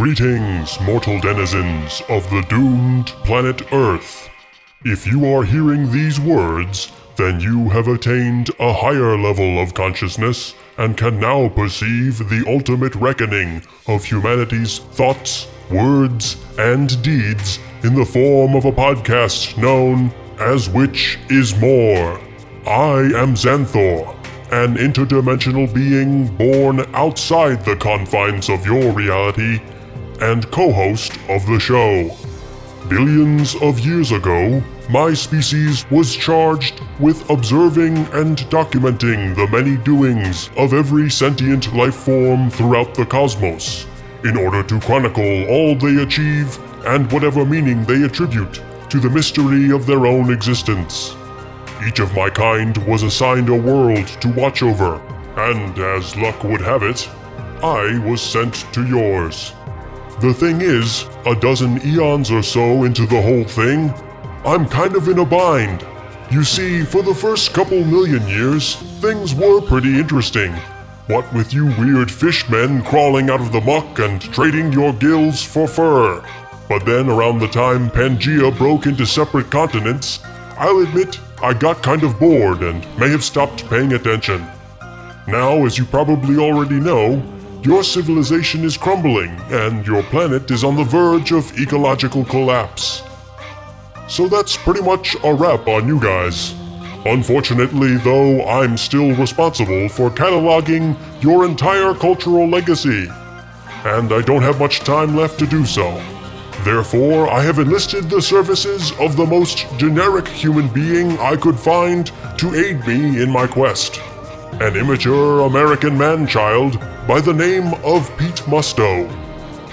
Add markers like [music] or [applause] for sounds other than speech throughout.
Greetings, mortal denizens of the doomed planet Earth. If you are hearing these words, then you have attained a higher level of consciousness and can now perceive the ultimate reckoning of humanity's thoughts, words, and deeds in the form of a podcast known as Which is More. I am Xanthor, an interdimensional being born outside the confines of your reality and co host of the show. Billions of years ago, my species was charged with observing and documenting the many doings of every sentient life form throughout the cosmos, in order to chronicle all they achieve and whatever meaning they attribute to the mystery of their own existence. Each of my kind was assigned a world to watch over, and as luck would have it, I was sent to yours. The thing is, a dozen eons or so into the whole thing, I'm kind of in a bind. You see, for the first couple million years, things were pretty interesting. What with you weird fishmen crawling out of the muck and trading your gills for fur. But then, around the time Pangea broke into separate continents, I'll admit I got kind of bored and may have stopped paying attention. Now, as you probably already know, your civilization is crumbling and your planet is on the verge of ecological collapse. So that's pretty much a wrap on you guys. Unfortunately, though, I'm still responsible for cataloging your entire cultural legacy, and I don't have much time left to do so. Therefore, I have enlisted the services of the most generic human being I could find to aid me in my quest. An immature American man child by the name of Pete Musto.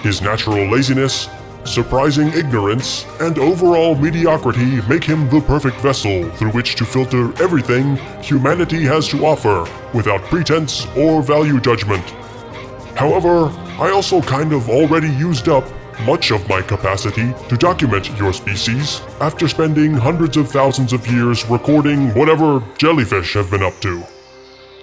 His natural laziness, surprising ignorance, and overall mediocrity make him the perfect vessel through which to filter everything humanity has to offer without pretense or value judgment. However, I also kind of already used up much of my capacity to document your species after spending hundreds of thousands of years recording whatever jellyfish have been up to.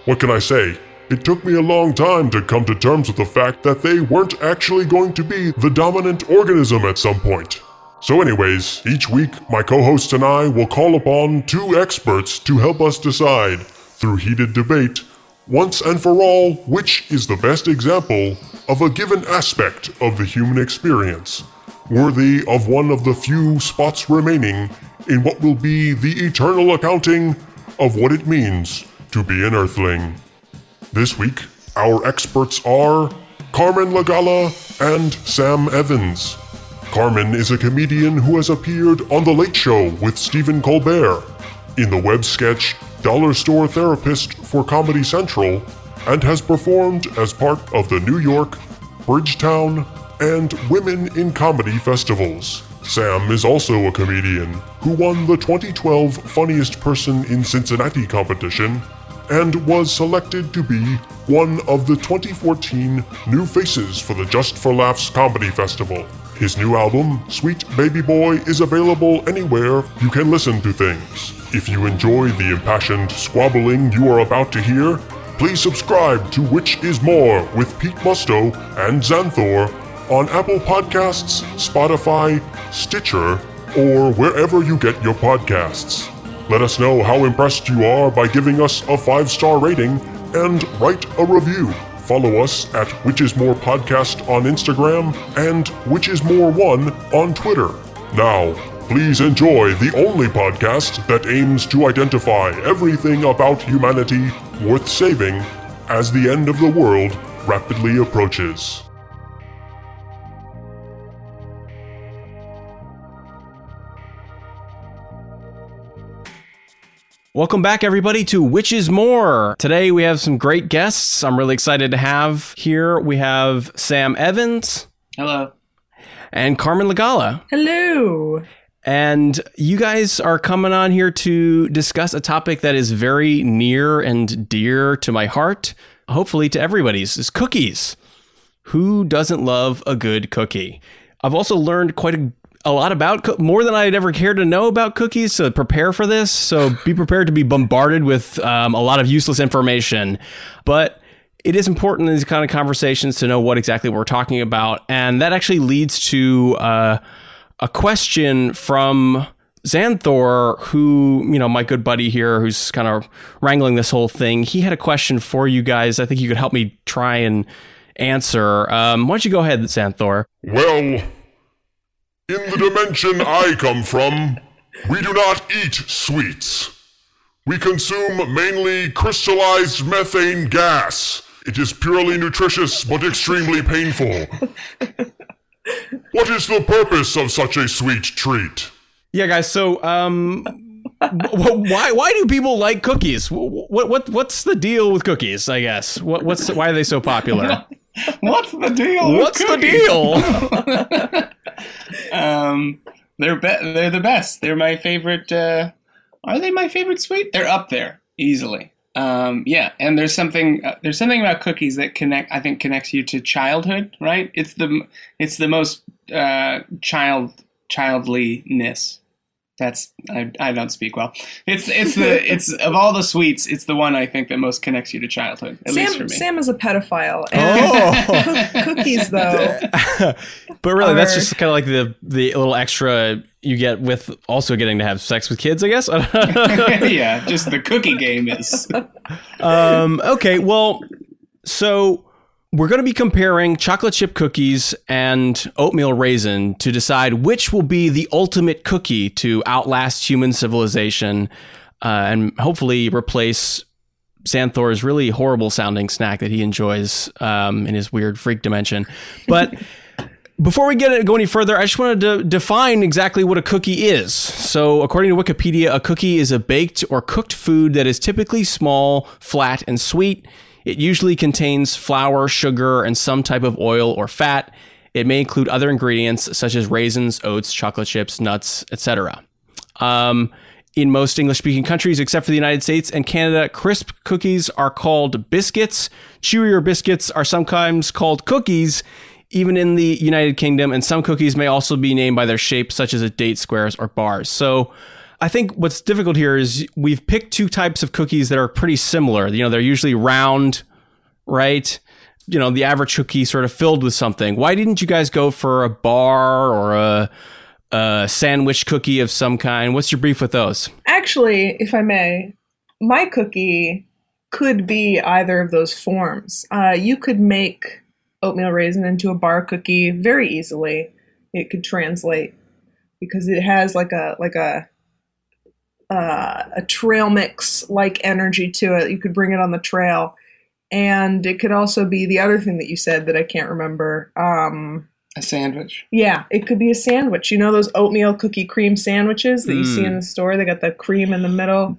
What can I say? It took me a long time to come to terms with the fact that they weren't actually going to be the dominant organism at some point. So, anyways, each week my co hosts and I will call upon two experts to help us decide, through heated debate, once and for all, which is the best example of a given aspect of the human experience, worthy of one of the few spots remaining in what will be the eternal accounting of what it means to be an Earthling. This week, our experts are Carmen Lagala and Sam Evans. Carmen is a comedian who has appeared on The Late Show with Stephen Colbert, in the web sketch Dollar Store Therapist for Comedy Central, and has performed as part of the New York, Bridgetown, and Women in Comedy festivals. Sam is also a comedian who won the 2012 Funniest Person in Cincinnati competition and was selected to be one of the 2014 New Faces for the Just for Laughs Comedy Festival. His new album, Sweet Baby Boy, is available anywhere you can listen to things. If you enjoy the impassioned squabbling you are about to hear, please subscribe to Which Is More with Pete Musto and Xanthor on Apple Podcasts, Spotify, Stitcher, or wherever you get your podcasts. Let us know how impressed you are by giving us a five star rating and write a review. Follow us at Which Is More Podcast on Instagram and Which Is More One on Twitter. Now, please enjoy the only podcast that aims to identify everything about humanity worth saving as the end of the world rapidly approaches. Welcome back, everybody, to Which is More. Today we have some great guests. I'm really excited to have here. We have Sam Evans Hello. and Carmen Lagala. Hello. And you guys are coming on here to discuss a topic that is very near and dear to my heart, hopefully to everybody's, is cookies. Who doesn't love a good cookie? I've also learned quite a, a lot about more than I'd ever cared to know about cookies to prepare for this. So be prepared to be bombarded with um, a lot of useless information. But it is important in these kind of conversations to know what exactly we're talking about. And that actually leads to uh, a question from Xanthor, who, you know, my good buddy here, who's kind of wrangling this whole thing, he had a question for you guys. I think you could help me try and answer. Um, why don't you go ahead, Xanthor? Well, in the dimension I come from, we do not eat sweets. We consume mainly crystallized methane gas. It is purely nutritious but extremely painful. what is the purpose of such a sweet treat? Yeah, guys. So, um, why why do people like cookies? What what what's the deal with cookies? I guess what what's why are they so popular? [laughs] [laughs] What's the deal? What's the deal? [laughs] Um, they're be- they're the best. They're my favorite. Uh, are they my favorite sweet? They're up there easily. Um, yeah, and there's something uh, there's something about cookies that connect. I think connects you to childhood. Right? It's the it's the most uh, child childliness. That's I, I don't speak well. It's it's the [laughs] it's of all the sweets, it's the one I think that most connects you to childhood. At least for Sam, me. Sam is a pedophile. And oh. [laughs] cook- cookies, though. [laughs] but really, that's just kind of like the the little extra you get with also getting to have sex with kids. I guess. yeah, just the cookie game is. um, okay, well, so we're going to be comparing chocolate chip cookies and oatmeal raisin to decide which will be the ultimate cookie to outlast human civilization uh, and hopefully replace Xanthor's really horrible sounding snack that he enjoys um, in his weird freak dimension. But [laughs] before we get it, go any further, I just wanted to define exactly what a cookie is. So, according to Wikipedia, a cookie is a baked or cooked food that is typically small, flat, and sweet. It usually contains flour, sugar, and some type of oil or fat. It may include other ingredients such as raisins, oats, chocolate chips, nuts, etc. Um, in most English speaking countries, except for the United States and Canada, crisp cookies are called biscuits. Chewier biscuits are sometimes called cookies, even in the United Kingdom. And some cookies may also be named by their shape, such as a date squares or bars. So I think what's difficult here is we've picked two types of cookies that are pretty similar. You know, they're usually round, right? You know, the average cookie sort of filled with something. Why didn't you guys go for a bar or a, a sandwich cookie of some kind? What's your brief with those? Actually, if I may, my cookie could be either of those forms. Uh, you could make oatmeal raisin into a bar cookie very easily. It could translate because it has like a like a uh, a trail mix like energy to it. You could bring it on the trail, and it could also be the other thing that you said that I can't remember. Um, A sandwich. yeah, it could be a sandwich. You know those oatmeal cookie cream sandwiches that you see Mm. in the store? They got the cream in the middle.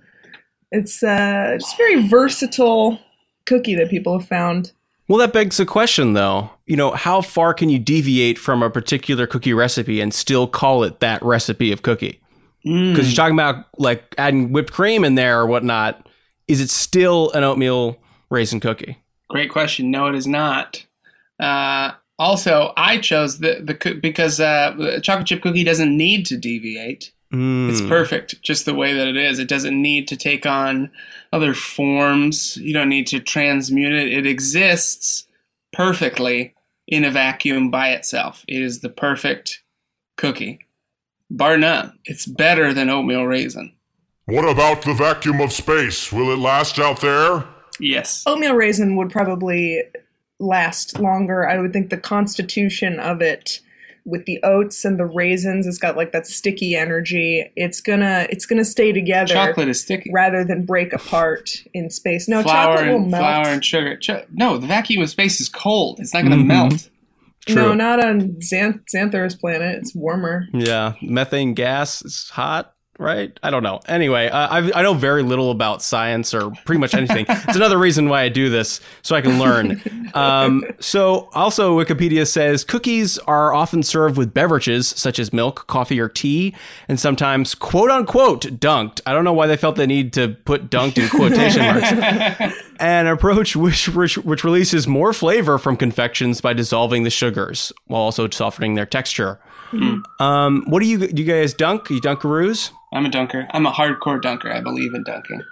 It's uh just very versatile cookie that people have found. Well, that begs the question, though. You know, how far can you deviate from a particular cookie recipe and still call it that recipe of cookie? Because you're talking about like adding whipped cream in there or whatnot. Is it still an oatmeal raisin cookie? Great question. No, it is not. Uh, also, I chose the the because uh, chocolate chip cookie doesn't need to deviate. It's Mm. perfect just the way that it is. It doesn't need to take on other forms. You don't need to transmute it. It exists perfectly in a vacuum by itself. It is the perfect cookie. Bar none. It's better than oatmeal raisin. What about the vacuum of space? Will it last out there? Yes. Oatmeal raisin would probably last longer. I would think the constitution of it with the oats and the raisins, it's got like that sticky energy. It's gonna it's gonna stay together Chocolate is sticky. rather than break apart in space. No, flour chocolate will and melt. flour and sugar. Cho- no, the vacuum of space is cold. It's not going to Mhm. melt. True. No, not on Xanth- Xanthor's planet. It's warmer. Yeah, methane gas is hot, right? I don't know. Anyway, uh, I I know very little about science or pretty much anything. [laughs] it's another reason why I do this so I can learn. [laughs] Um, so also Wikipedia says cookies are often served with beverages such as milk, coffee, or tea, and sometimes quote unquote dunked. I don't know why they felt the need to put dunked in quotation [laughs] marks. An approach which, which which releases more flavor from confections by dissolving the sugars while also softening their texture. Um, what do you do? You guys dunk? You dunkaroos? I'm a dunker. I'm a hardcore dunker. I believe in dunking.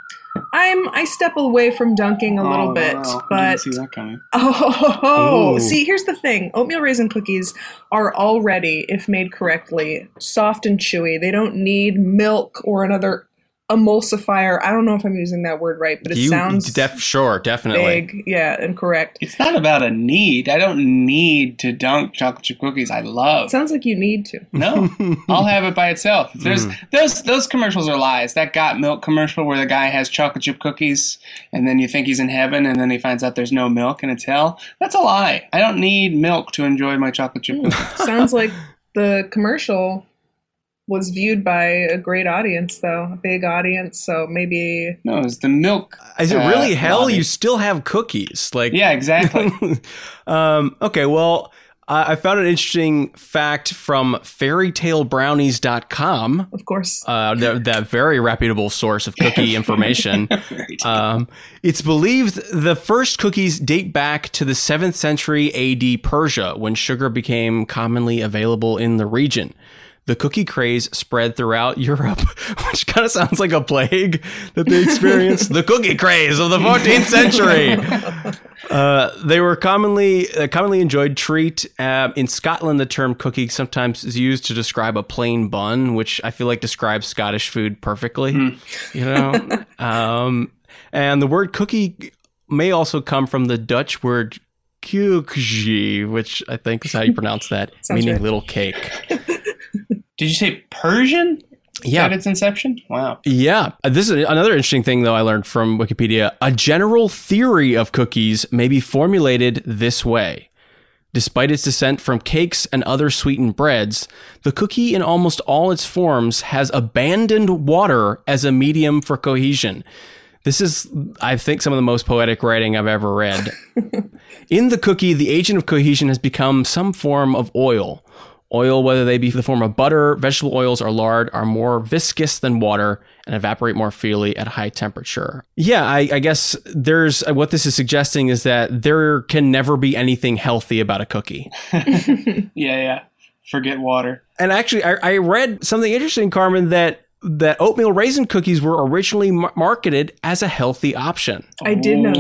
I'm I step away from dunking a oh, little Oh, bit, wow. I but didn't see that coming. [laughs] Oh, Ooh. see, here's the thing. Oatmeal raisin cookies are already, if made correctly, soft and chewy. They don't need milk or another emulsifier. I don't know if I'm using that word right, but it you sounds def sure, definitely. big. Yeah, and correct. It's not about a need. I don't need to dunk chocolate chip cookies. I love. It sounds like you need to. No, [laughs] I'll have it by itself. If there's mm. those those commercials are lies. That got milk commercial where the guy has chocolate chip cookies and then you think he's in heaven and then he finds out there's no milk and it's hell. That's a lie. I don't need milk to enjoy my chocolate chip hmm. cookies. Sounds like the commercial was viewed by a great audience, though, a big audience. So maybe No, it's the milk. Is it uh, really hell? lobby. You still have cookies. Like Yeah, exactly. [laughs] um, okay, well, I I found an interesting fact from fairytalebrownies.com, of course. uh, that, that very reputable source of cookie [laughs] information. [laughs] Um, it's believed the first cookies date back to the 7th century AD Persia when sugar became commonly available in the region. The cookie craze spread throughout [laughs] Europe, which kind of sounds like a plague that they experienced. [laughs] the cookie craze of the 14th century. [laughs] Uh, they were commonly a commonly enjoyed treat. Uh, in Scotland, the term cookie sometimes is used to describe a plain bun, which I feel like describes Scottish food perfectly. You know, um, and the word cookie may also come from the Dutch word koekje, which I think is how you pronounce that, meaning right. little cake. Did you say Persian Yeah, at its inception? Wow. Yeah. Uh, This is another interesting thing, though, I learned from Wikipedia. A general theory of cookies may be formulated this way. Despite its descent from cakes and other sweetened breads, the cookie in almost all its forms has abandoned water as a medium for cohesion. This is, I think, some of the most poetic writing I've ever read. [laughs] In the cookie, the agent of cohesion has become some form of oil. Oil, whether they be the form of butter, vegetable oils, or lard, are more viscous than water and evaporate more freely at high temperature. Yeah, I, I guess there's uh, what this is suggesting is that there can never be anything healthy about a cookie. [laughs] [laughs] Yeah, yeah. Forget water. And actually, I, I read something interesting, Carmen, that that oatmeal raisin cookies were originally mar- marketed as a healthy option. Oh. I did know that.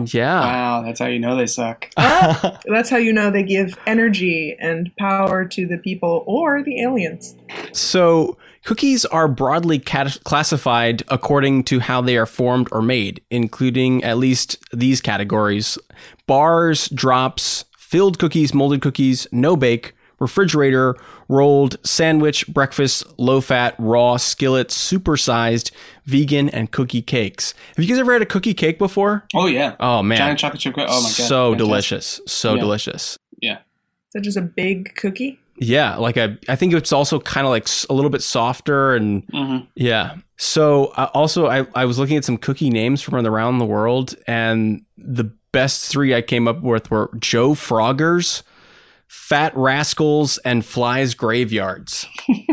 Ooh. Yeah. Wow, that's how you know they suck. [laughs] [laughs] That's how you know they give energy and power to the people or the aliens. So, cookies are broadly cat- classified according to how they are formed or made, including at least these categories bars, drops, filled cookies, molded cookies, no bake, refrigerator, rolled, sandwich, breakfast, low fat, raw, skillet, supersized, vegan, and cookie cakes. Have you guys ever had a cookie cake before? Oh yeah. Oh, man. Giant chocolate chip cookie. Oh my god. so Fantastic. delicious. So Yeah. delicious. Yeah. Is that just a big cookie? Yeah, like a, I think it's also kind of like a little bit softer and hmm Yeah. So uh, also, I, I was looking at some cookie names from around the world, and the best three I came up with were Joe Froggers, Fat Rascals, and Flies Graveyards.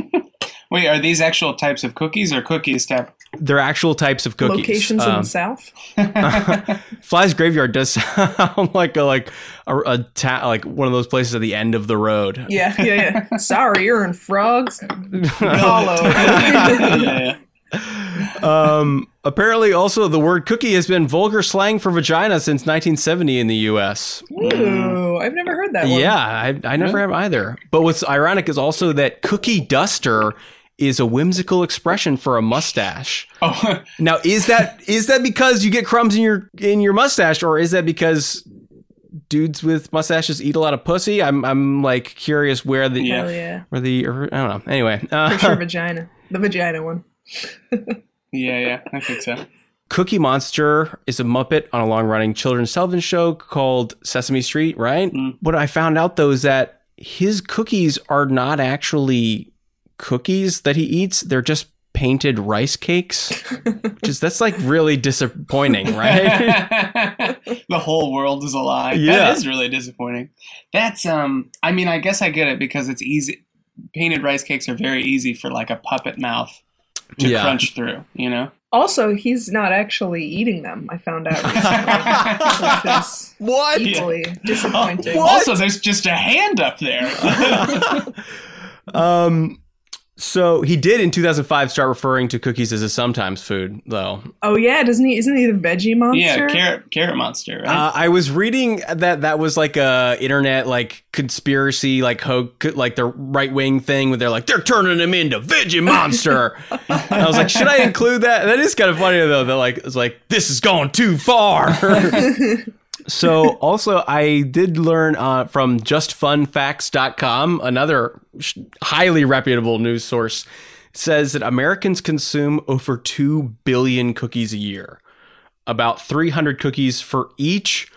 [laughs] Wait, are these actual types of cookies or cookies type? They're actual types of cookies. Locations in Um, the south? [laughs] Flies Graveyard does [laughs] sound like a like a, a ta- like one of those places at the end of the road. Yeah, yeah, yeah. Sorry, you're in frogs. Hollow. yeah, yeah. Um, apparently, also the word cookie has been vulgar slang for vagina since 1970 in the U.S. Ooh, I've never heard that one. Yeah, I, I never have either. But what's ironic is also that cookie duster is a whimsical expression for a mustache. Oh, [laughs] Now, is that is that because you get crumbs in your in your mustache, or is that because dudes with mustaches eat a lot of pussy? I'm I'm like curious where the Yeah. Where the I don't know. Anyway, uh, For sure, [laughs] vagina. The vagina one. [laughs] yeah, yeah. I think so. Cookie Monster is a Muppet on a long running children's television show called Sesame Street, right? Mm. What I found out though is that his cookies are not actually cookies that he eats, they're just painted rice cakes. Which is that's like really disappointing, [laughs] right? [laughs] the whole world is a lie. Yeah. That is really disappointing. That's um I mean I guess I get it because it's easy painted rice cakes are very easy for like a puppet mouth to Yeah. crunch through, you know? Also, he's not actually eating them. I found out recently, [laughs] what? equally disappointing. What? Also there's just a hand up there. [laughs] [laughs] Um So he did in 2005 start referring to cookies as a sometimes food, though. Oh yeah, doesn't he? Isn't he the veggie monster? Yeah, carrot carrot monster, right? Uh, I was reading that that was like a internet like conspiracy, like ho- like the right wing thing where they're like they're turning him into Veggie Monster. and [laughs] I was like, should I include that? That is kind of funny though. That like it's like this is going too far. [laughs] so [laughs] also I did learn uh, from justfunfacts.com, another sh- highly reputable news source, says that Americans consume over 2 billion cookies a year. About 300 cookies for each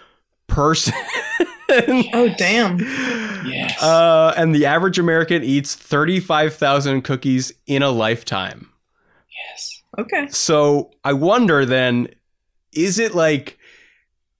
person. [laughs] Oh damn! yes. Uh, and the average American eats 35,000 cookies in a lifetime. yes. Okay. So I wonder then, is it like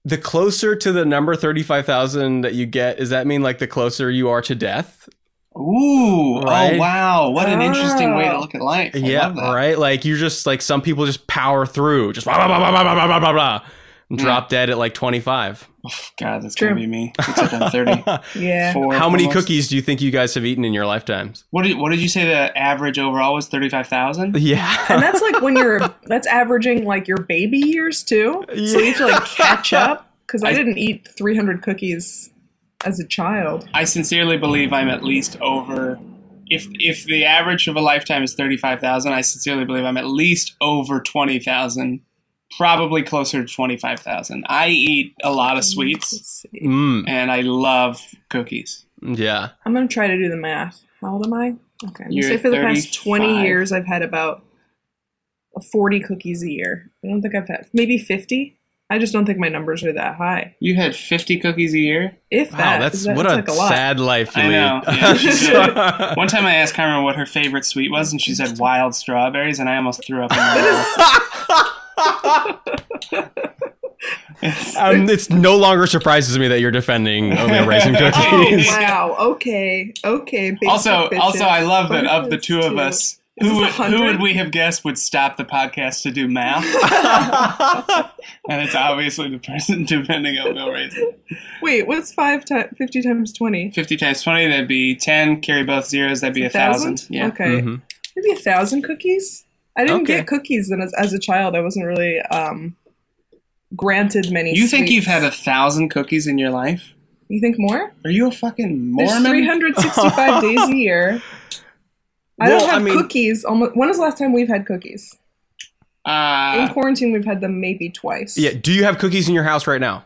the closer to the number 35,000 that you get, does that mean like the closer you are to death? Ooh. Oh, right? Oh wow. What an interesting way to Oh. look at life. I yeah, love that. right? Like you're just like some people just power through, just blah, blah, blah, blah, blah, blah, blah, blah, blah, and Mm. drop dead at like 25. [sighs] God, that's True. gonna be me. Except I'm 30. [laughs] Yeah. Four, How many almost. cookies do you think you guys have eaten in your lifetimes? What did What did you say? The average overall was thirty five thousand. [laughs] Yeah. And that's like when you're that's averaging like your baby years too. So you have to like catch up because I, I- didn't eat 300 cookies as a child. I sincerely believe I'm at least over. If if the average of a lifetime is thirty five thousand, I sincerely believe I'm at least over twenty thousand. Probably closer to twenty five thousand. I eat a lot of sweets, Mm, and I love cookies. yeah. I'm gonna try to do the math. How old am I? Okay. I'm gonna You're say for the past 20 years, I've had about 40 cookies a year. I don't think I've had maybe 50. I just don't think my numbers are that high. You had fifty cookies a year. If Wow, that, that's that- what that's a, like a sad life you I know, lead. yeah. [laughs] One time I asked Carmen what her favorite sweet was, and she said wild strawberries, and I almost threw up. In my [laughs] mouth. [laughs] um, it's no longer surprises me that you're defending oatmeal raisin [laughs] Oh cookies. [laughs] wow! Okay, okay. also, bitches. also, I love that of the two of us, Is who would, a who would we have guessed would stop the podcast to do math? [laughs] and it's obviously the person defending oatmeal raisin. Wait, what's five times fifty times twenty? Fifty times twenty, that'd be ten. Carry both zeros, that'd be a thousand. Yeah. Okay. Mhm. Maybe a thousand cookies. I didn't Okay. get cookies then as, as a child. I wasn't really um, granted many. You think you've had a thousand cookies in your life? You think more? Are you a fucking Mormon? There's 365 [laughs] days a year. I Well, don't I have mean- cookies. Almost. When was the last time we've had cookies? In Uh, quarantine, we've had them maybe twice. Yeah. Do you have cookies in your house right now?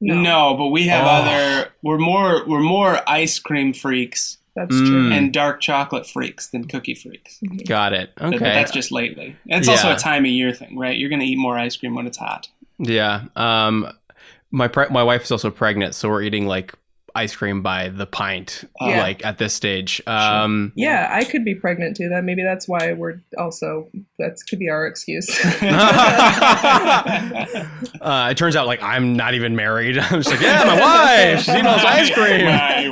no. but we have Oh. other. We're more. We're more ice cream freaks that's Mm. true. and dark chocolate freaks than cookie freaks. Got it. Okay. But that's just lately. It's also a time of year thing, right? You're going to eat more ice cream when it's hot. yeah. Um, my pre- my wife is also pregnant, so we're eating like ice cream by the pint, Yeah. like at this stage. Um, Yeah, I could be pregnant too. That maybe that's why we're also that could be our excuse. [laughs] [laughs] uh, it turns out like I'm not even married. [laughs] I'm just like, yeah, my wife. She's eating all this ice cream. Why?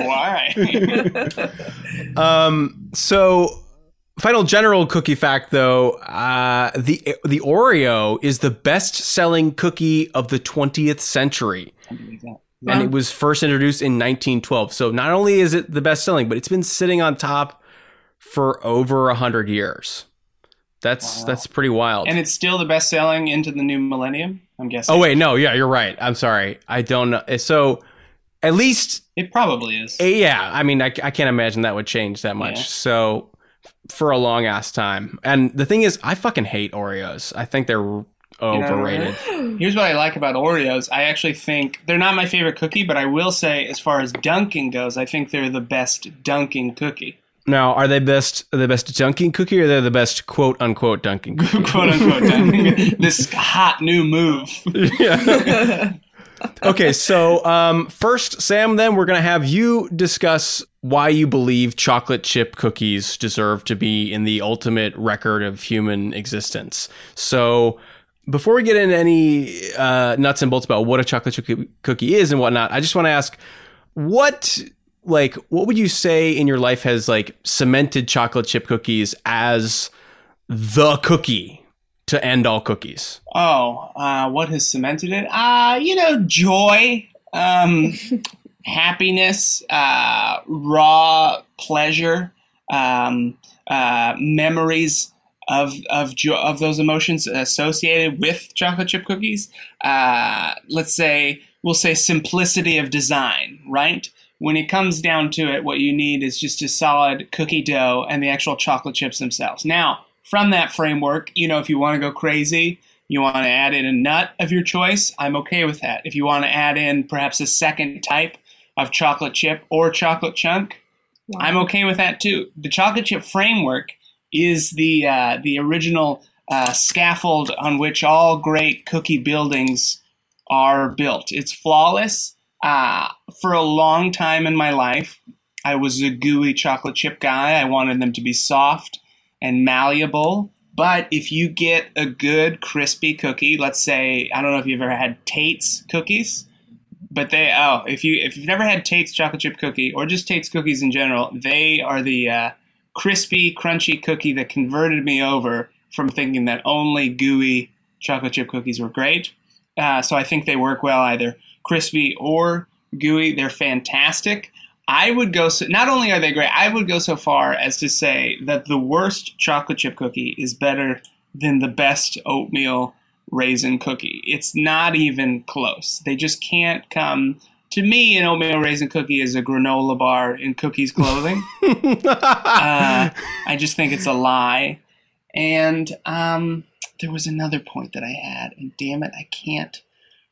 Why? Um, so final general cookie fact though, uh, the the Oreo is the best selling cookie of the 20th century. And it was first introduced in 1912. So not only is it the best selling, but it's been sitting on top for over a hundred years. That's Wow. that's pretty wild. and it's still the best selling into the new millennium, I'm guessing. oh wait, no, yeah, you're right. I'm sorry. I don't know. So at least It probably is. Uh, Yeah, I mean, I, I can't imagine that would change that much. Yeah. So, for a long ass time, and the thing is, I fucking hate Oreos. I think they're overrated. [laughs] Here's what I like about Oreos. I actually think they're not my favorite cookie, but I will say, as far as dunking goes, I think they're the best dunking cookie. Now, are they best the best dunking cookie, or they're the best quote unquote [laughs] [laughs] dunking cookie? "Quote unquote." dunking. this hot new move. yeah. okay, so um, first, Sam, then we're gonna have you discuss why you believe chocolate chip cookies deserve to be in the ultimate record of human existence. So. Before we get into any uh, nuts and bolts about what a chocolate chip cookie- cookie is and whatnot, I just want to ask, what like what would you say in your life has like cemented chocolate chip cookies as the cookie to end all cookies? Oh, uh, what has cemented it? Uh, you know, joy, um, [laughs] happiness, uh, raw pleasure, um, uh, memories of of jo- of those emotions associated with chocolate chip cookies. Uh, let's say we'll say simplicity of design, right? When it comes down to it, what you need is just a solid cookie dough and the actual chocolate chips themselves. Now, from that framework, you know, if you want to go crazy, you want to add in a nut of your choice, I'm okay with that. If you want to add in perhaps a second type of chocolate chip or chocolate chunk, wow. I'm okay with that too. The chocolate chip framework is the uh, the original uh, scaffold on which all great cookie buildings are built. It's flawless. Uh, for a long time in my life, I was a gooey chocolate chip guy. I wanted them to be soft and malleable. But if you get a good crispy cookie, let's say I don't know if you've ever had Tate's cookies, but they oh if you if you've never had Tate's chocolate chip cookie or just Tate's cookies in general, they are the uh, crispy, crunchy cookie that converted me over from thinking that only gooey chocolate chip cookies were great. Uh, so I think they work well either crispy or gooey. They're fantastic. I would go so, not only are they great, I would go so far as to say that the worst chocolate chip cookie is better than the best oatmeal raisin cookie. It's not even close. They just can't come. To me, an oatmeal raisin cookie is a granola bar in cookies clothing. [laughs] uh, I just think it's a lie. And um, there was another point that I had, and damn it, I can't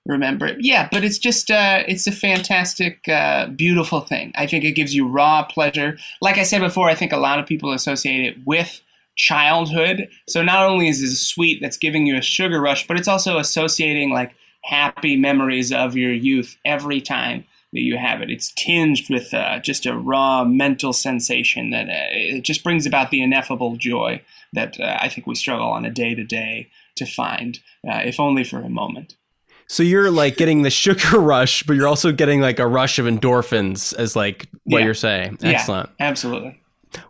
remember it. Yeah, but it's just uh, it's a fantastic, uh, beautiful thing. I think it gives you raw pleasure. Like I said before, I think a lot of people associate it with childhood. So not only is it a sweet that's giving you a sugar rush, but it's also associating like happy memories of your youth every time that you have it. It's tinged with uh, just a raw mental sensation that uh, it just brings about the ineffable joy that uh, I think we struggle on a day to day to find, uh, if only for a moment. So you're like getting the sugar [laughs] rush, but you're also getting like a rush of endorphins, as like what yeah. you're saying. Excellent. Yeah, absolutely.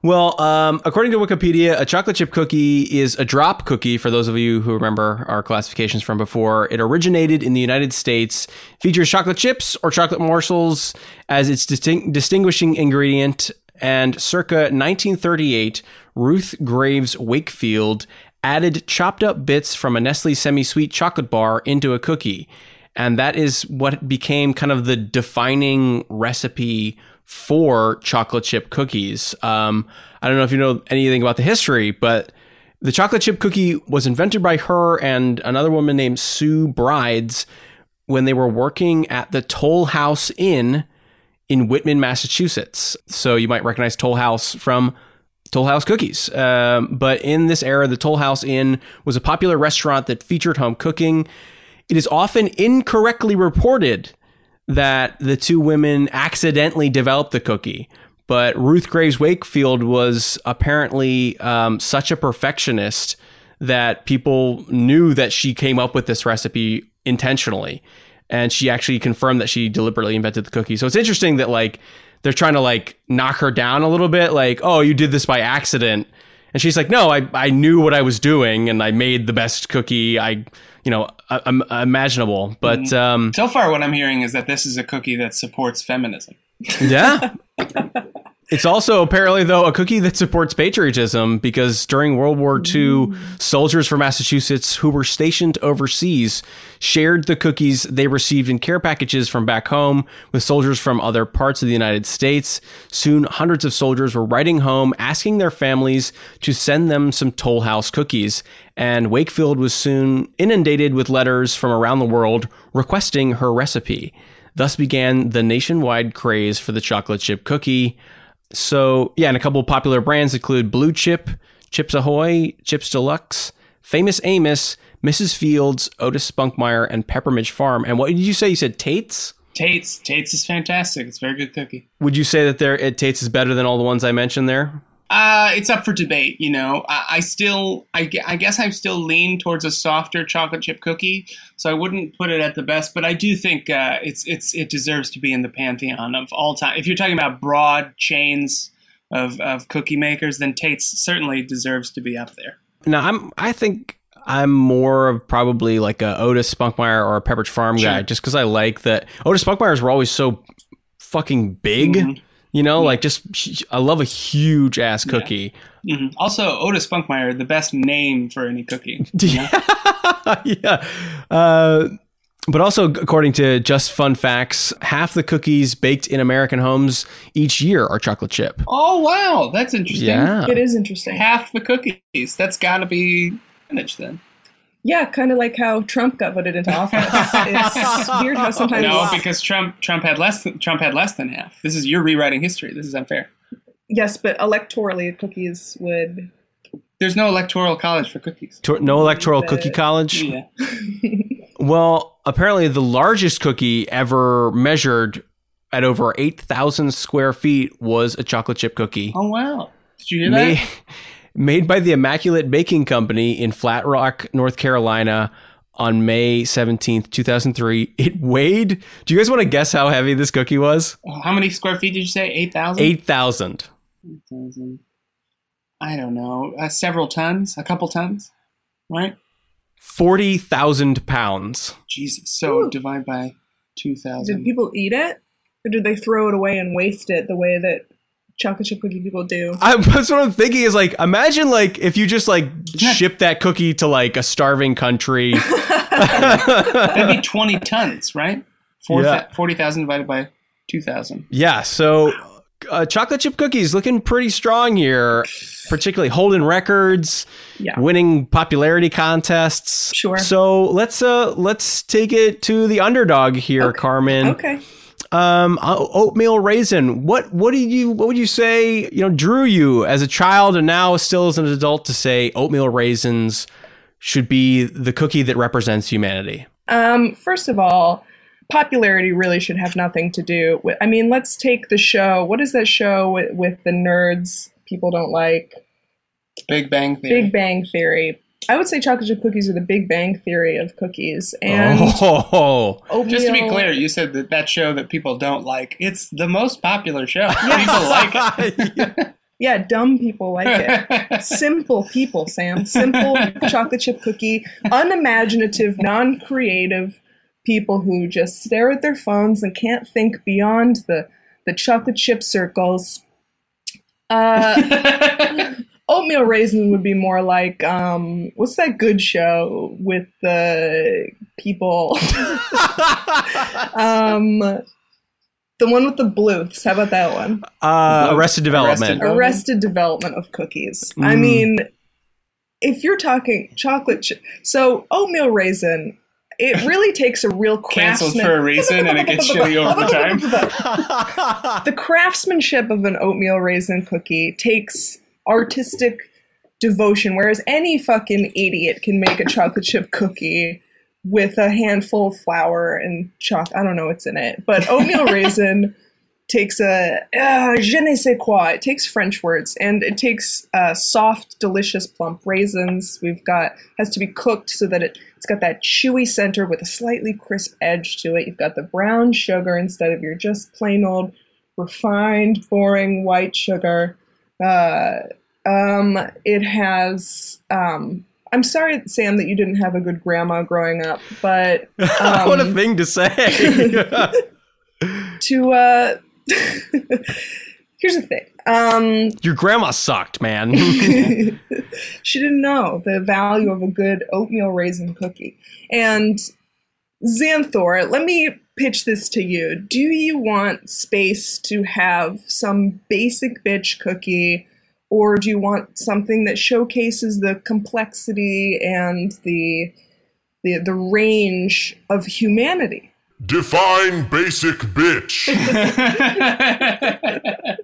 Well, um, according to Wikipedia, a chocolate chip cookie is a drop cookie. For those of you who remember our classifications from before, it originated in the United States, features chocolate chips or chocolate morsels as its disting- distinguishing ingredient, and circa 1938, Ruth Graves Wakefield added chopped up bits from a Nestle semi sweet chocolate bar into a cookie. And that is what became kind of the defining recipe for chocolate chip cookies. Um, I don't know if you know anything about the history, but the chocolate chip cookie was invented by her and another woman named Sue Brides when they were working at the Toll House Inn in Whitman, Massachusetts. So you might recognize Toll House from Toll House cookies. Um, but in this era, the Toll House Inn was a popular restaurant that featured home cooking. It is often incorrectly reported that the two women accidentally developed the cookie. But Ruth Graves Wakefield was apparently um, such a perfectionist that people knew that she came up with this recipe intentionally. And she actually confirmed that she deliberately invented the cookie. So it's interesting that, like, they're trying to like knock her down a little bit like oh you did this by accident and she's like no i, I knew what i was doing and i made the best cookie i you know um, imaginable. But mm-hmm. um, so far what i'm hearing is that this is a cookie that supports feminism. Yeah [laughs] It's also apparently, though, a cookie that supports patriotism because during World War II, soldiers from Massachusetts who were stationed overseas shared the cookies they received in care packages from back home with soldiers from other parts of the United States. Soon, hundreds of soldiers were writing home asking their families to send them some Toll House cookies. And Wakefield was soon inundated with letters from around the world requesting her recipe. Thus began the nationwide craze for the chocolate chip cookie. So, yeah, and a couple of popular brands include Blue Chip, Chips Ahoy, Chips Deluxe, Famous Amos, Mrs. Fields, Otis Spunkmeyer, and Pepperidge Farm. And what did you say? You said Tate's? Tate's. Tate's is fantastic. It's a very good cookie. Would you say that there at Tate's is better than all the ones I mentioned there? Uh, it's up for debate. You know, I, I still, I, I, guess I'm still lean towards a softer chocolate chip cookie, so I wouldn't put it at the best. But I do think uh, it's, it's, it deserves to be in the pantheon of all time. If you're talking about broad chains of, of cookie makers, then Tate's certainly deserves to be up there. Now, I'm, I think I'm more of probably like a Otis Spunkmeyer or a Pepperidge Farm sure. guy, just because I like that Otis Spunkmeyers were always so fucking big. Mm-hmm You know, like just I love a huge ass cookie. Mhm. Also, Otis Spunkmeyer, the best name for any cookie. [laughs] [laughs] yeah. Uh, but also, according to Just Fun Facts, half the cookies baked in American homes each year are chocolate chip. Oh wow, that's interesting. Yeah. It is interesting. half the cookies. That's got to be managed then. Yeah, kind of like how Trump got voted into office. [laughs] it's weird how sometimes No, because Trump Trump had less than Trump had less than half. This is you're rewriting history. This is unfair. yes, but electorally, cookies would. There's no electoral college for cookies. To- No electoral cookie college. Yeah. [laughs] Well, apparently, the largest cookie ever measured at over 8,000 square feet was a chocolate chip cookie. Oh wow. Did you hear made, that? [laughs] made by the Immaculate Baking Company in Flat Rock, North Carolina on May 17th, 2003. It weighed, do you guys want to guess how heavy this cookie was? How many square feet did you say? Eight thousand. 8,000. thousand. I don't know. Uh, several tons. A couple tons. Right. 40,000 pounds. Jesus. So Ooh. divide by 2,000. Did people eat it, or did they throw it away and waste it the way that chocolate chip cookie people do? I, [laughs] that's what I'm thinking is like, imagine like if you just like ship that cookie to like a starving country. [laughs] That'd be twenty tons, right? Four Yeah. Forty thousand divided by two thousand. Yeah, so uh, chocolate chip cookies looking pretty strong here, particularly holding records, Yeah. winning popularity contests. Sure. So let's uh let's take it to the underdog here, Carmen. Okay. Um, oatmeal raisin. What what did you what would you say? You know, drew you as a child and now still as an adult to say oatmeal raisins should be the cookie that represents humanity. Um, first of all, popularity really should have nothing to do with. I mean, let's take the show. What is that show with, with the nerds people don't like? Big Bang Theory. Big Bang Theory. I would say chocolate chip cookies are the Big Bang Theory of cookies. And oh, oatmeal, Just to be clear, you said that that show that people don't like. It's the most popular show. [laughs] People like it. [laughs] yeah, dumb people like it. [laughs] Simple people, Sam. Simple chocolate chip cookie, unimaginative, non creative people who just stare at their phones and can't think beyond the, the chocolate chip circles. Uh, oatmeal raisin would be more like um, what's that good show with the people? [laughs] um, the one with the Bluths. How about that one? uh, Arrested Development. Arrested- Arrested Development of cookies. I Mm. mean, if you're talking chocolate, ch- so oatmeal raisin, it really takes a real [laughs] Cancelled craftsman. for a reason and it gets [laughs] shitty over time. the craftsmanship of an oatmeal raisin cookie takes artistic devotion, whereas any fucking idiot can make a chocolate chip cookie with a handful of flour and choc. I don't know what's in it, but [laughs] oatmeal raisin takes a uh, je ne sais quoi. It takes French words and it takes uh, soft, delicious, plump raisins. We've got has to be cooked so that it it's got that chewy center with a slightly crisp edge to it. You've got the brown sugar instead of your just plain old refined, boring white sugar. Uh, um, it has. Um, I'm sorry, Sam, that you didn't have a good grandma growing up, but um, [laughs] what a thing to say. [laughs] to uh, [laughs] here's the thing. Um, Your grandma sucked, man. she didn't know the value of a good oatmeal raisin cookie. And Xanthor, let me pitch this to you. Do you want space to have some basic bitch cookie, or do you want something that showcases the complexity and the the, the range of humanity? Define basic bitch. [laughs]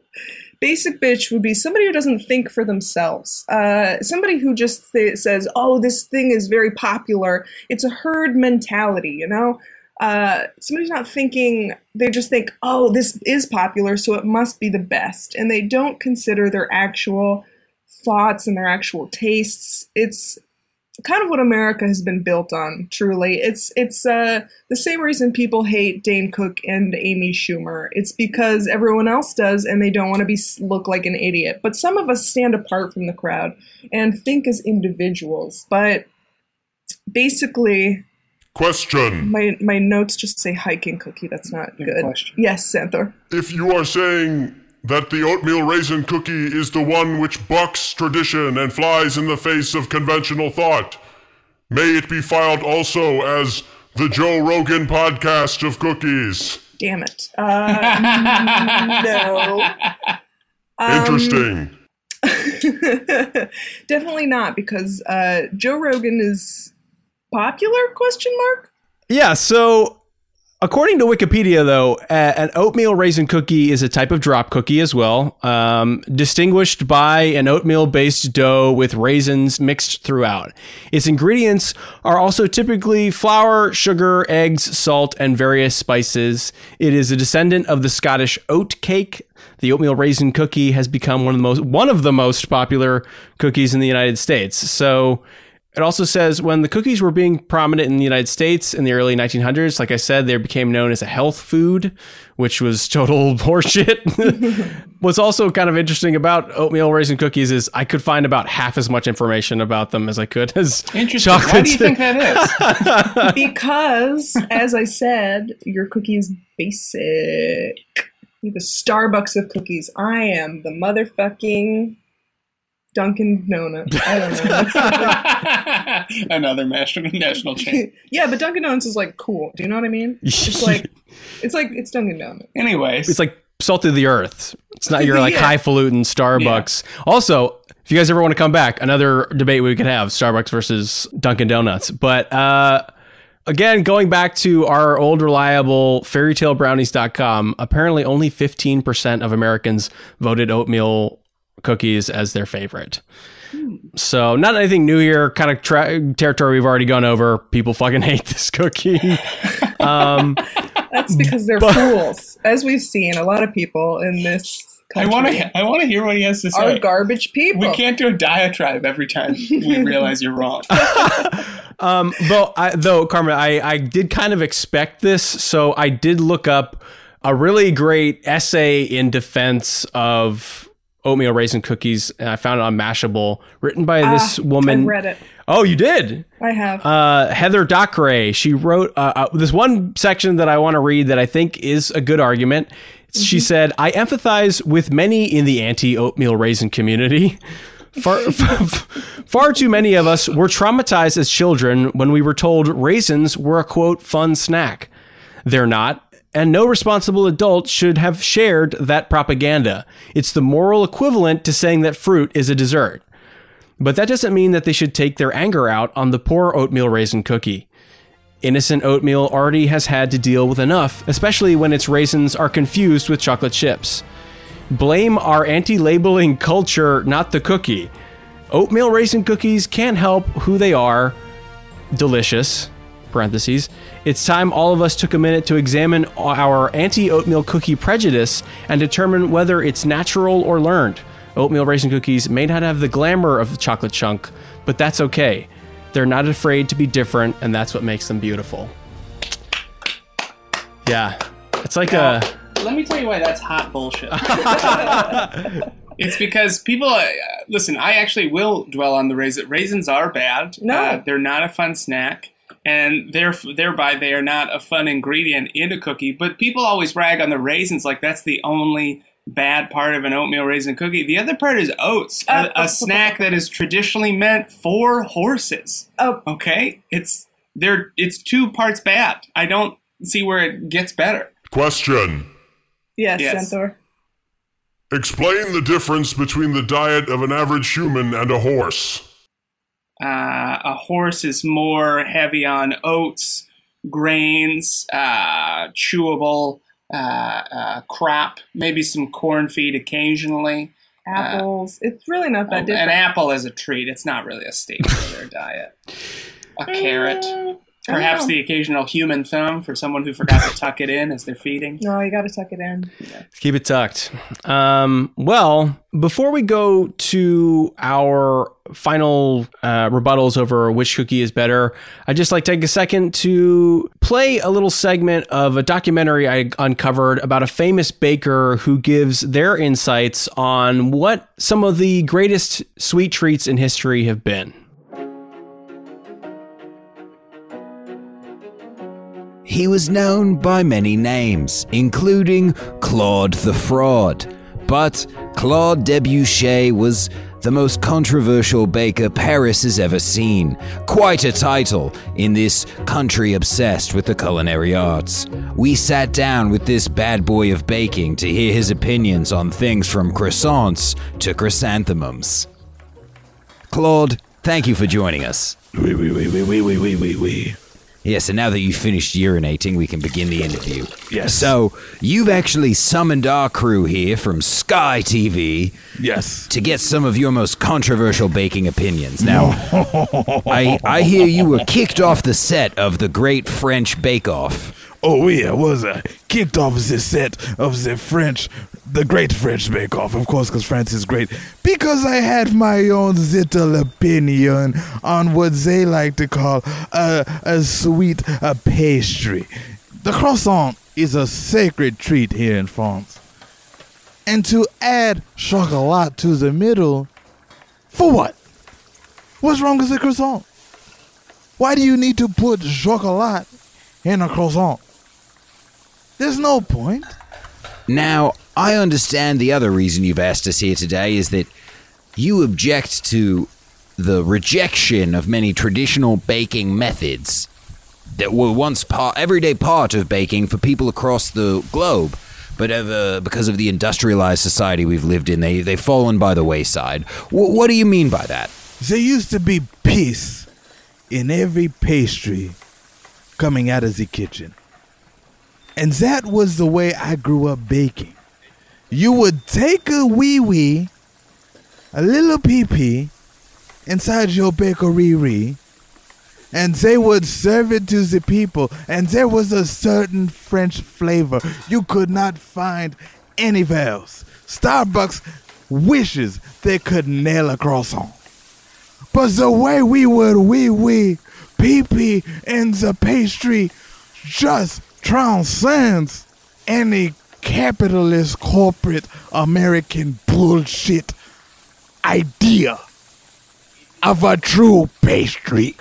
basic bitch would be somebody who doesn't think for themselves. Uh, somebody who just th- says, "Oh, this thing is very popular." It's a herd mentality, you know. Uh, somebody's not thinking; they just think, "Oh, this is popular, so it must be the best," and they don't consider their actual thoughts and their actual tastes. It's kind of what America has been built on. Truly, it's it's uh, the same reason people hate Dane Cook and Amy Schumer. It's because everyone else does, and they don't want to be look like an idiot. But some of us stand apart from the crowd and think as individuals. But basically, Question. my my notes just say hiking cookie. That's not Good good. question. Yes, Xanthor. If you are saying that the oatmeal raisin cookie is the one which bucks tradition and flies in the face of conventional thought. May it be filed also as the Joe Rogan podcast of cookies. Damn it. Uh, [laughs] no. Um, Interesting. [laughs] Definitely not because uh, Joe Rogan is popular? Question mark. Yeah, so according to Wikipedia, though, an oatmeal raisin cookie is a type of drop cookie as well, um, distinguished by an oatmeal based dough with raisins mixed throughout. Its ingredients are also typically flour, sugar, eggs, salt, and various spices. It is a descendant of the Scottish oat cake. The oatmeal raisin cookie has become one of the most one of the most popular cookies in the United States. So it also says when the cookies were being prominent in the United States in the early 1900s, like I said, they became known as a health food, which was [laughs] total horseshit. [laughs] What's also kind of interesting about oatmeal raisin cookies is I could find about half as much information about them as I could [laughs] as Interesting. Why chocolate. do you think that is? Because, as I said, your cookie is basic. You're the Starbucks of cookies. I am the motherfucking Dunkin' Donuts. I don't know. [laughs] Another national national chain. [laughs] yeah, but Dunkin' Donuts is like cool. Do you know what I mean? It's [laughs] like it's like it's Dunkin' Donuts. Anyways, it's like salt of the earth. It's not your like Yeah. highfalutin Starbucks. Also, if you guys ever want to come back, another debate we could have: Starbucks versus Dunkin' Donuts. But uh, again, going back to our old reliable fairytalebrownies.com, apparently only fifteen percent of Americans voted oatmeal cookies as their favorite. So not anything new here. Kind of tra- territory we've already gone over. People fucking [laughs] hate this cookie. [laughs] um, That's because they're fools, as we've seen. A lot of people in this I want to I want to hear what he has to are say. garbage people. we can't do a diatribe every time we [laughs] realize you're wrong. Um, though, I, though Carmen, I, I did kind of expect this, so I did look up a really great essay in defense of oatmeal raisin cookies, and I found it on Mashable, written by this Ah, woman. I've read it. Oh, you did? I have. Uh, Heather Dockray. She wrote uh, uh, this one section that I want to read that I think is a good argument. She said, "I empathize with many in the anti-oatmeal raisin community." Far, [laughs] far too many of us were traumatized as children when we were told raisins were a quote fun snack. They're not, and no responsible adult should have shared that propaganda. It's the moral equivalent to saying that fruit is a dessert. But that doesn't mean that they should take their anger out on the poor oatmeal raisin cookie. Innocent oatmeal already has had to deal with enough, especially when its raisins are confused with chocolate chips. Blame our anti labeling culture, not the cookie. Oatmeal raisin cookies can't help who they are. Delicious. Parentheses. It's time all of us took a minute to examine our anti oatmeal cookie prejudice and determine whether it's natural or learned. Oatmeal raisin cookies may not have the glamour of the chocolate chunk, but that's okay. They're not afraid to be different, and that's what makes them beautiful. Yeah. It's like a. Let me tell you why that's hot bullshit. [laughs] it's because people uh, listen. I actually will dwell on the raisins. Raisins are bad. No. Uh, they're not a fun snack, and theref- thereby they are not a fun ingredient in a cookie. But people always rag on the raisins like that's the only bad part of an oatmeal raisin cookie. The other part is oats, Uh, a, a snack that is traditionally meant for horses. oh, Okay, it's there. It's two parts bad. I don't see where it gets better. Question. yes, Yes. Centaur. Explain the difference between the diet of an average human and a horse. Uh, a horse is more heavy on oats, grains, uh, chewable uh, uh, crop, maybe some corn feed occasionally. Apples. it's really not that different. An apple as a treat. It's not really a staple of their diet. A carrot. I don't Perhaps know. the occasional human thumb for someone who forgot to [laughs] tuck it in as they're feeding. No, you got to tuck it in. Keep it tucked. Um, well, before we go to our final uh, rebuttals over which cookie is better, I'd just like to take a second to play a little segment of a documentary I uncovered about a famous baker who gives their insights on what some of the greatest sweet treats in history have been. He was known by many names, including Claude the Fraud, But Claude Debuchet was the most controversial baker Paris has ever seen. Quite a title in this country obsessed with the culinary arts. We sat down with this bad boy of baking to hear his opinions on things from croissants to chrysanthemums. Claude, thank you for joining us. Wee wee wee wee wee wee wee wee Yes, and now that you've finished urinating, we can begin the interview. Yes. So, you've actually summoned our crew here from Sky TV Yes. to get some of your most controversial baking opinions. Now, [laughs] I, I hear you were kicked off the set of the Great French Bake Off. Oh yeah, was uh, kicked off the set of the French, the Great French Bake Off, of course, because France is great. Because I had my own little opinion on what they like to call a, a sweet a pastry. The croissant is a sacred treat here in France. And to add chocolat to the middle, for what? What's wrong with the croissant? Why do you need to put chocolat in a croissant? There's no point. Now, I understand the other reason you've asked us here today is that you object to the rejection of many traditional baking methods that were once part, everyday part of baking for people across the globe. But ever, because of the industrialized society we've lived in, they, they've fallen by the wayside. Wh- what do you mean by that? There used to be peace in every pastry coming out of the kitchen. And that was the way I grew up baking. You would take a wee wee, a little pee pee, inside your bakery, and they would serve it to the people. And there was a certain French flavor you could not find anywhere else. Starbucks wishes they could nail a croissant. But the way we would wee wee pee pee in the pastry just transcends any capitalist corporate American bullshit idea of a true pastry.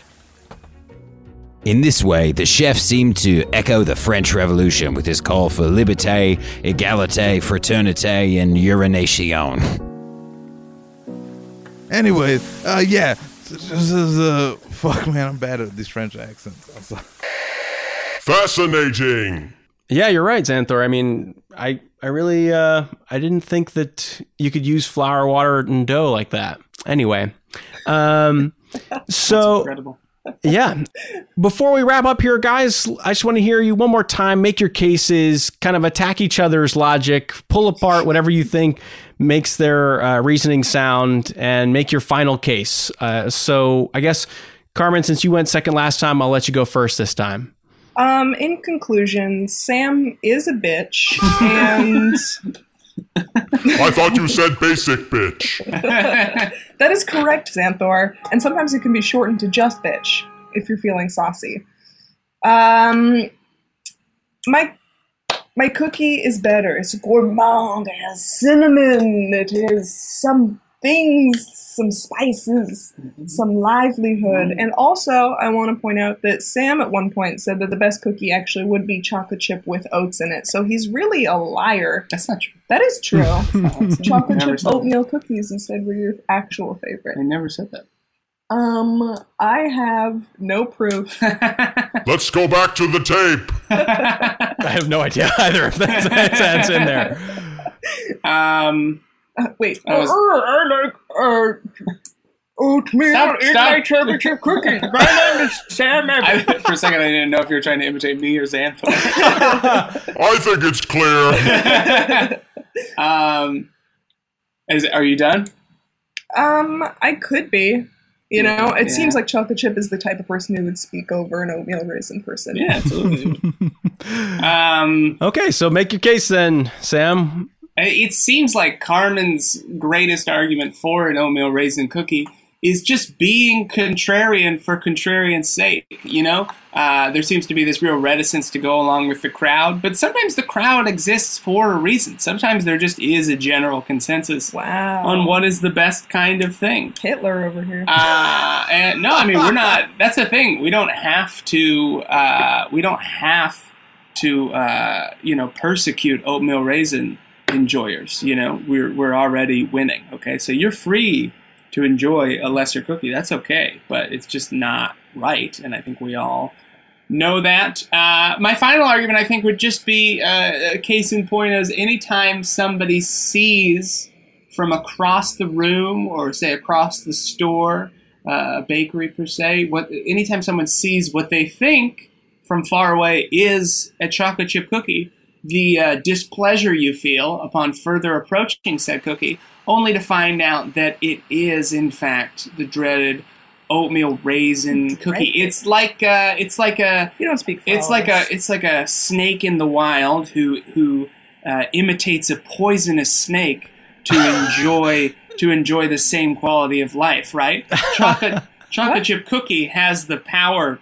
In this way, the chef seemed to echo the French Revolution with his call for liberté, égalité, fraternité, and urination. [laughs] Anyway, uh, yeah, this is uh, fuck, man, I'm bad at these French accents. I'm sorry. Fascinating. Yeah, you're right, Xanthor. I mean, I I really uh I didn't think that you could use flour, water, and dough like that. Anyway, um, [laughs] so Incredible. [laughs] yeah. Before we wrap up here, guys, I just want to hear you one more time. Make your cases, kind of attack each other's logic, pull apart whatever you think makes their uh, reasoning sound, and make your final case. Uh, so I guess, Carmen, since you went second last time, I'll let you go first this time. Um, in conclusion, Sam is a bitch, and I thought you said basic bitch. [laughs] that is correct, Xanthor. And sometimes it can be shortened to just bitch if you're feeling saucy. Um, my my cookie is better. It's gourmand. It has cinnamon. It has some things, some spices, some livelihood. And also, I want to point out that Sam at one point said that the best cookie actually would be chocolate chip with oats in it. So he's really a liar. That's not true. That is true. [laughs] chocolate chip said that. oatmeal cookies instead were your actual favorite. I never said that. Um, I have no proof. [laughs] Let's go back to the tape. [laughs] I have no idea either if that's, that's in there. um, Uh, wait, I was- Uh, I like uh, oatmeal Stop, in stop. my chocolate chip cookies. My [laughs] name is Sam I, [laughs] for a second, I didn't know if you were trying to imitate me or Xanthor. [laughs] I think it's clear. um, is are you done? Um, I could be. You know, it Yeah. seems like chocolate chip is the type of person who would speak over an oatmeal raisin person. Yeah, absolutely. um, Okay, so make your case then, Sam. It seems like Carmen's greatest argument for an oatmeal raisin cookie is just being contrarian for contrarian's sake. You know, uh, there seems to be this real reticence to go along with the crowd, but sometimes the crowd exists for a reason. Sometimes there just is a general consensus Wow. on what is the best kind of thing. Hitler over here. Uh, and no, I mean we're not. That's the thing. We don't have to. Uh, we don't have to. Uh, you know, persecute oatmeal raisin enjoyers. You know, we're we're already winning. Okay, so you're free to enjoy a lesser cookie. That's okay, but it's just not right, and I think we all know that. Uh, my final argument, I think, would just be uh, a case in point is anytime somebody sees from across the room or say across the store, uh, a bakery per se, what anytime someone sees what they think from far away is a chocolate chip cookie, the uh, displeasure you feel upon further approaching said cookie, only to find out that it is in fact the dreaded oatmeal raisin cookie. It's like uh, it's like a You don't speak. It's like a it's like a snake in the wild who who uh, imitates a poisonous snake to [laughs] enjoy to enjoy the same quality of life. Right? [laughs] Chocolate chocolate chip cookie has the power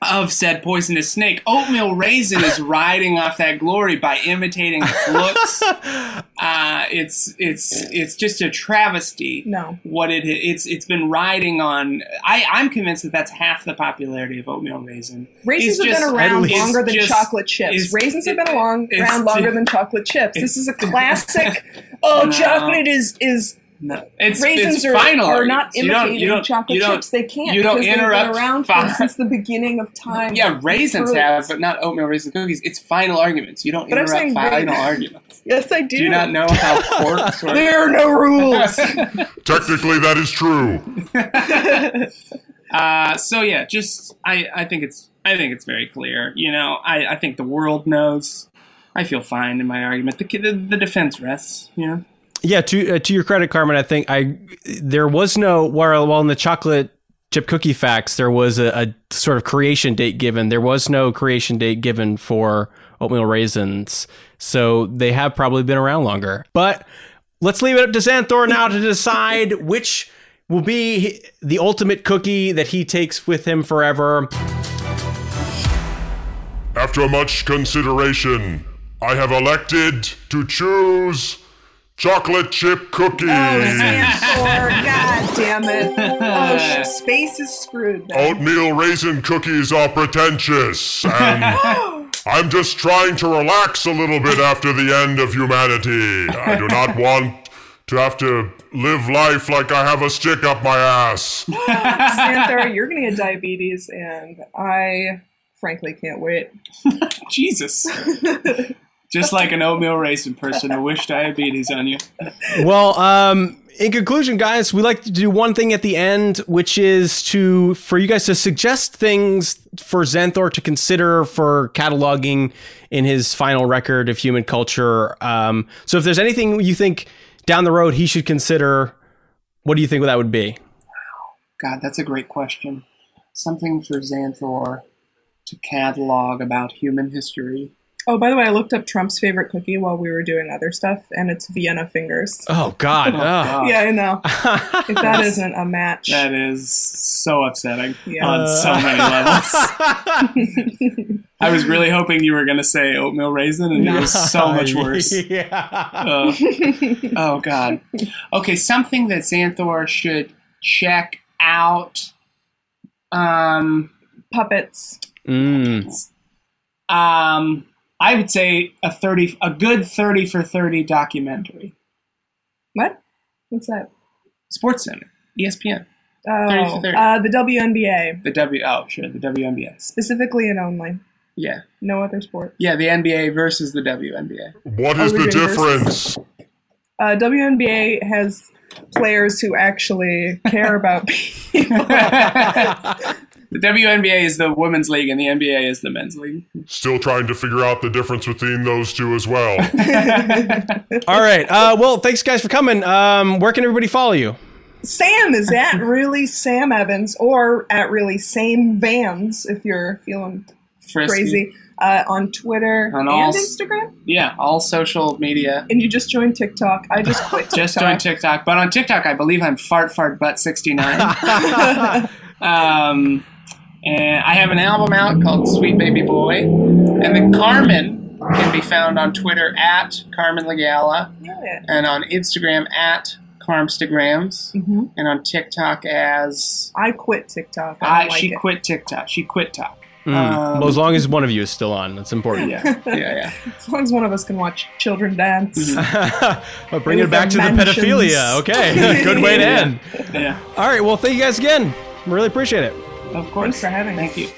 of said poisonous snake. Oatmeal raisin is riding off that glory by imitating its looks. [laughs] Uh, it's it's it's just a travesty No. what it it's it's been riding on. I I'm convinced that that's half the popularity of oatmeal raisin. Raisins It's have just- been around it's longer than just- chocolate chips. Raisins have been along, around longer than chocolate chips. This is a [laughs] classic. oh, No. chocolate is is No, it's raisins it's are, final. are not arguments. You don't- you don't- chocolate you don't- chips. They can't. you don't interrupt been around fi- since the beginning of time. Yeah, raisins Fruits. have, but not oatmeal raisin cookies. It's final arguments. You don't But I'm interrupt saying final ra- arguments. [laughs] Yes, I do. Do you not know how [laughs] quarks work? There are no rules. [laughs] Technically, that is true. Uh, so yeah, just I, I think it's I think it's very clear. You know, I, I think the world knows. I feel fine in my argument. The the, the defense rests. You know. Yeah, to uh, to your credit, Carmen, I think I there was no while while in the chocolate chip cookie facts there was a, a sort of creation date given. There was no creation date given for oatmeal raisins, so they have probably been around longer. But let's leave it up to Xanthor now to decide which will be the ultimate cookie that he takes with him forever. After much consideration, I have elected to choose chocolate chip cookies. Oh, or God damn it! Oh, sh- [laughs] space is screwed. Then. Oatmeal raisin cookies are pretentious, and [laughs] I'm just trying to relax a little bit after the end of humanity. I do not want to have to live life like I have a stick up my ass. Xanthor, you're gonna get diabetes, and I frankly can't wait. [laughs] Jesus. Just like an oatmeal raisin person who wish diabetes on you. Well, um, in conclusion, guys, we like to do one thing at the end, which is to for you guys to suggest things for Xanthor to consider for cataloging in his final record of human culture. Um, so, if there's anything you think down the road he should consider, what do you think that would be? God, that's a great question. Something for Xanthor to catalog about human history. Oh, by the way, I looked up Trump's favorite cookie while we were doing other stuff, and it's Vienna fingers. Oh God! Oh, God. Yeah, I know. [laughs] If that isn't a match, That is so upsetting Yeah. on so many [laughs] levels. [laughs] I was really hoping you were going to say oatmeal raisin, and it was so much worse. yeah. Uh, oh God. Okay, something that Xanthor should check out. Um, puppets. Mm. um, I would say a thirty, a good thirty for thirty documentary. What? What's that? Sports Center, ESPN, 30 Oh, for 30. uh, the WNBA, the W. Oh, sure, the WNBA. specifically and only. Yeah, No other sport. yeah, the NBA versus the WNBA. What is Are we the doing difference? Uh, WNBA has players who actually care about [laughs] people. [laughs] The WNBA is the women's league, and the NBA is the men's league. Still trying to figure out the difference between those two as well. [laughs] All right. Uh, well, thanks guys for coming. Um, where can everybody follow you? Sam is at really Sam Evans or at really Same Vans if you're feeling Frisky. crazy uh, on Twitter On and all Instagram. Yeah, all social media. And you just joined TikTok. I just quit TikTok. [laughs] Just joined TikTok, but on TikTok, I believe I'm fart fart butt sixty nine. [laughs] um, and I have an album out called Sweet Baby Boy, and then Carmen can be found on Twitter at Carmen Lagala, Yeah. and on Instagram at Carmstagrams, Mhm. and on TikTok as I quit TikTok. I, I, like she it. quit TikTok. She quit Talk. Um, well, as long as one of you is still on, that's important. yeah, [laughs] yeah, yeah. As long as one of us can watch children dance. [laughs] But bring it With back to the pedophilia. Okay, [laughs] good way to Yeah. end. yeah. All right, well, thank you guys again. Really appreciate it. Of course. Thanks for having Thank you.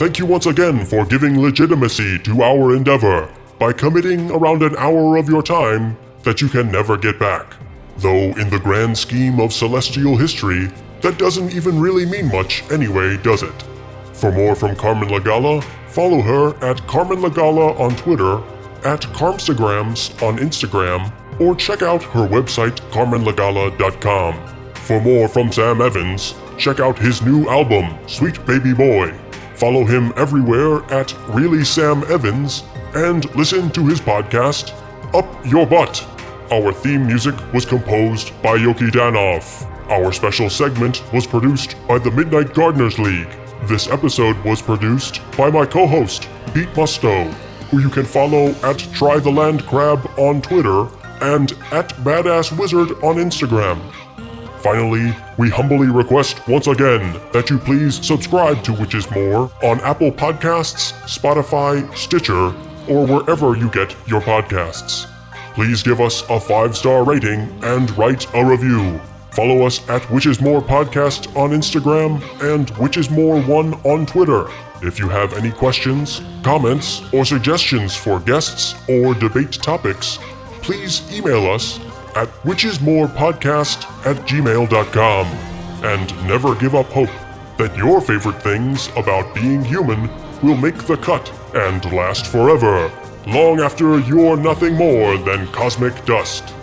Thank you once again for giving legitimacy to our endeavor by committing around an hour of your time that you can never get back. Though, in the grand scheme of celestial history, that doesn't even really mean much anyway, does it? For more from Carmen Lagala, follow her at Carmen Lagala on Twitter, at Carmstagrams on Instagram, or check out her website, carmenlagala.com. For more from Sam Evans, check out his new album, Sweet Baby Boy. Follow him everywhere at Really Sam Evans and listen to his podcast, Up Your Butt. Our theme music was composed by Yoki Danoff. Our special segment was produced by the Midnight Gardeners League. This episode was produced by my co host, Pete Musto, who you can follow at Try the Land Crab on Twitter and at Badass Wizard on Instagram. Finally, we humbly request once again that you please subscribe to Which Is More on Apple Podcasts, Spotify, Stitcher, or wherever you get your podcasts. Please give us a five star rating and write a review. Follow us at Which Is More Podcast on Instagram and Which Is More One on Twitter. If you have any questions, comments, or suggestions for guests or debate topics, please email us at whichismorepodcast at gmail.com. And never give up hope that your favorite things about being human will make the cut and last forever, long after you're nothing more than cosmic dust.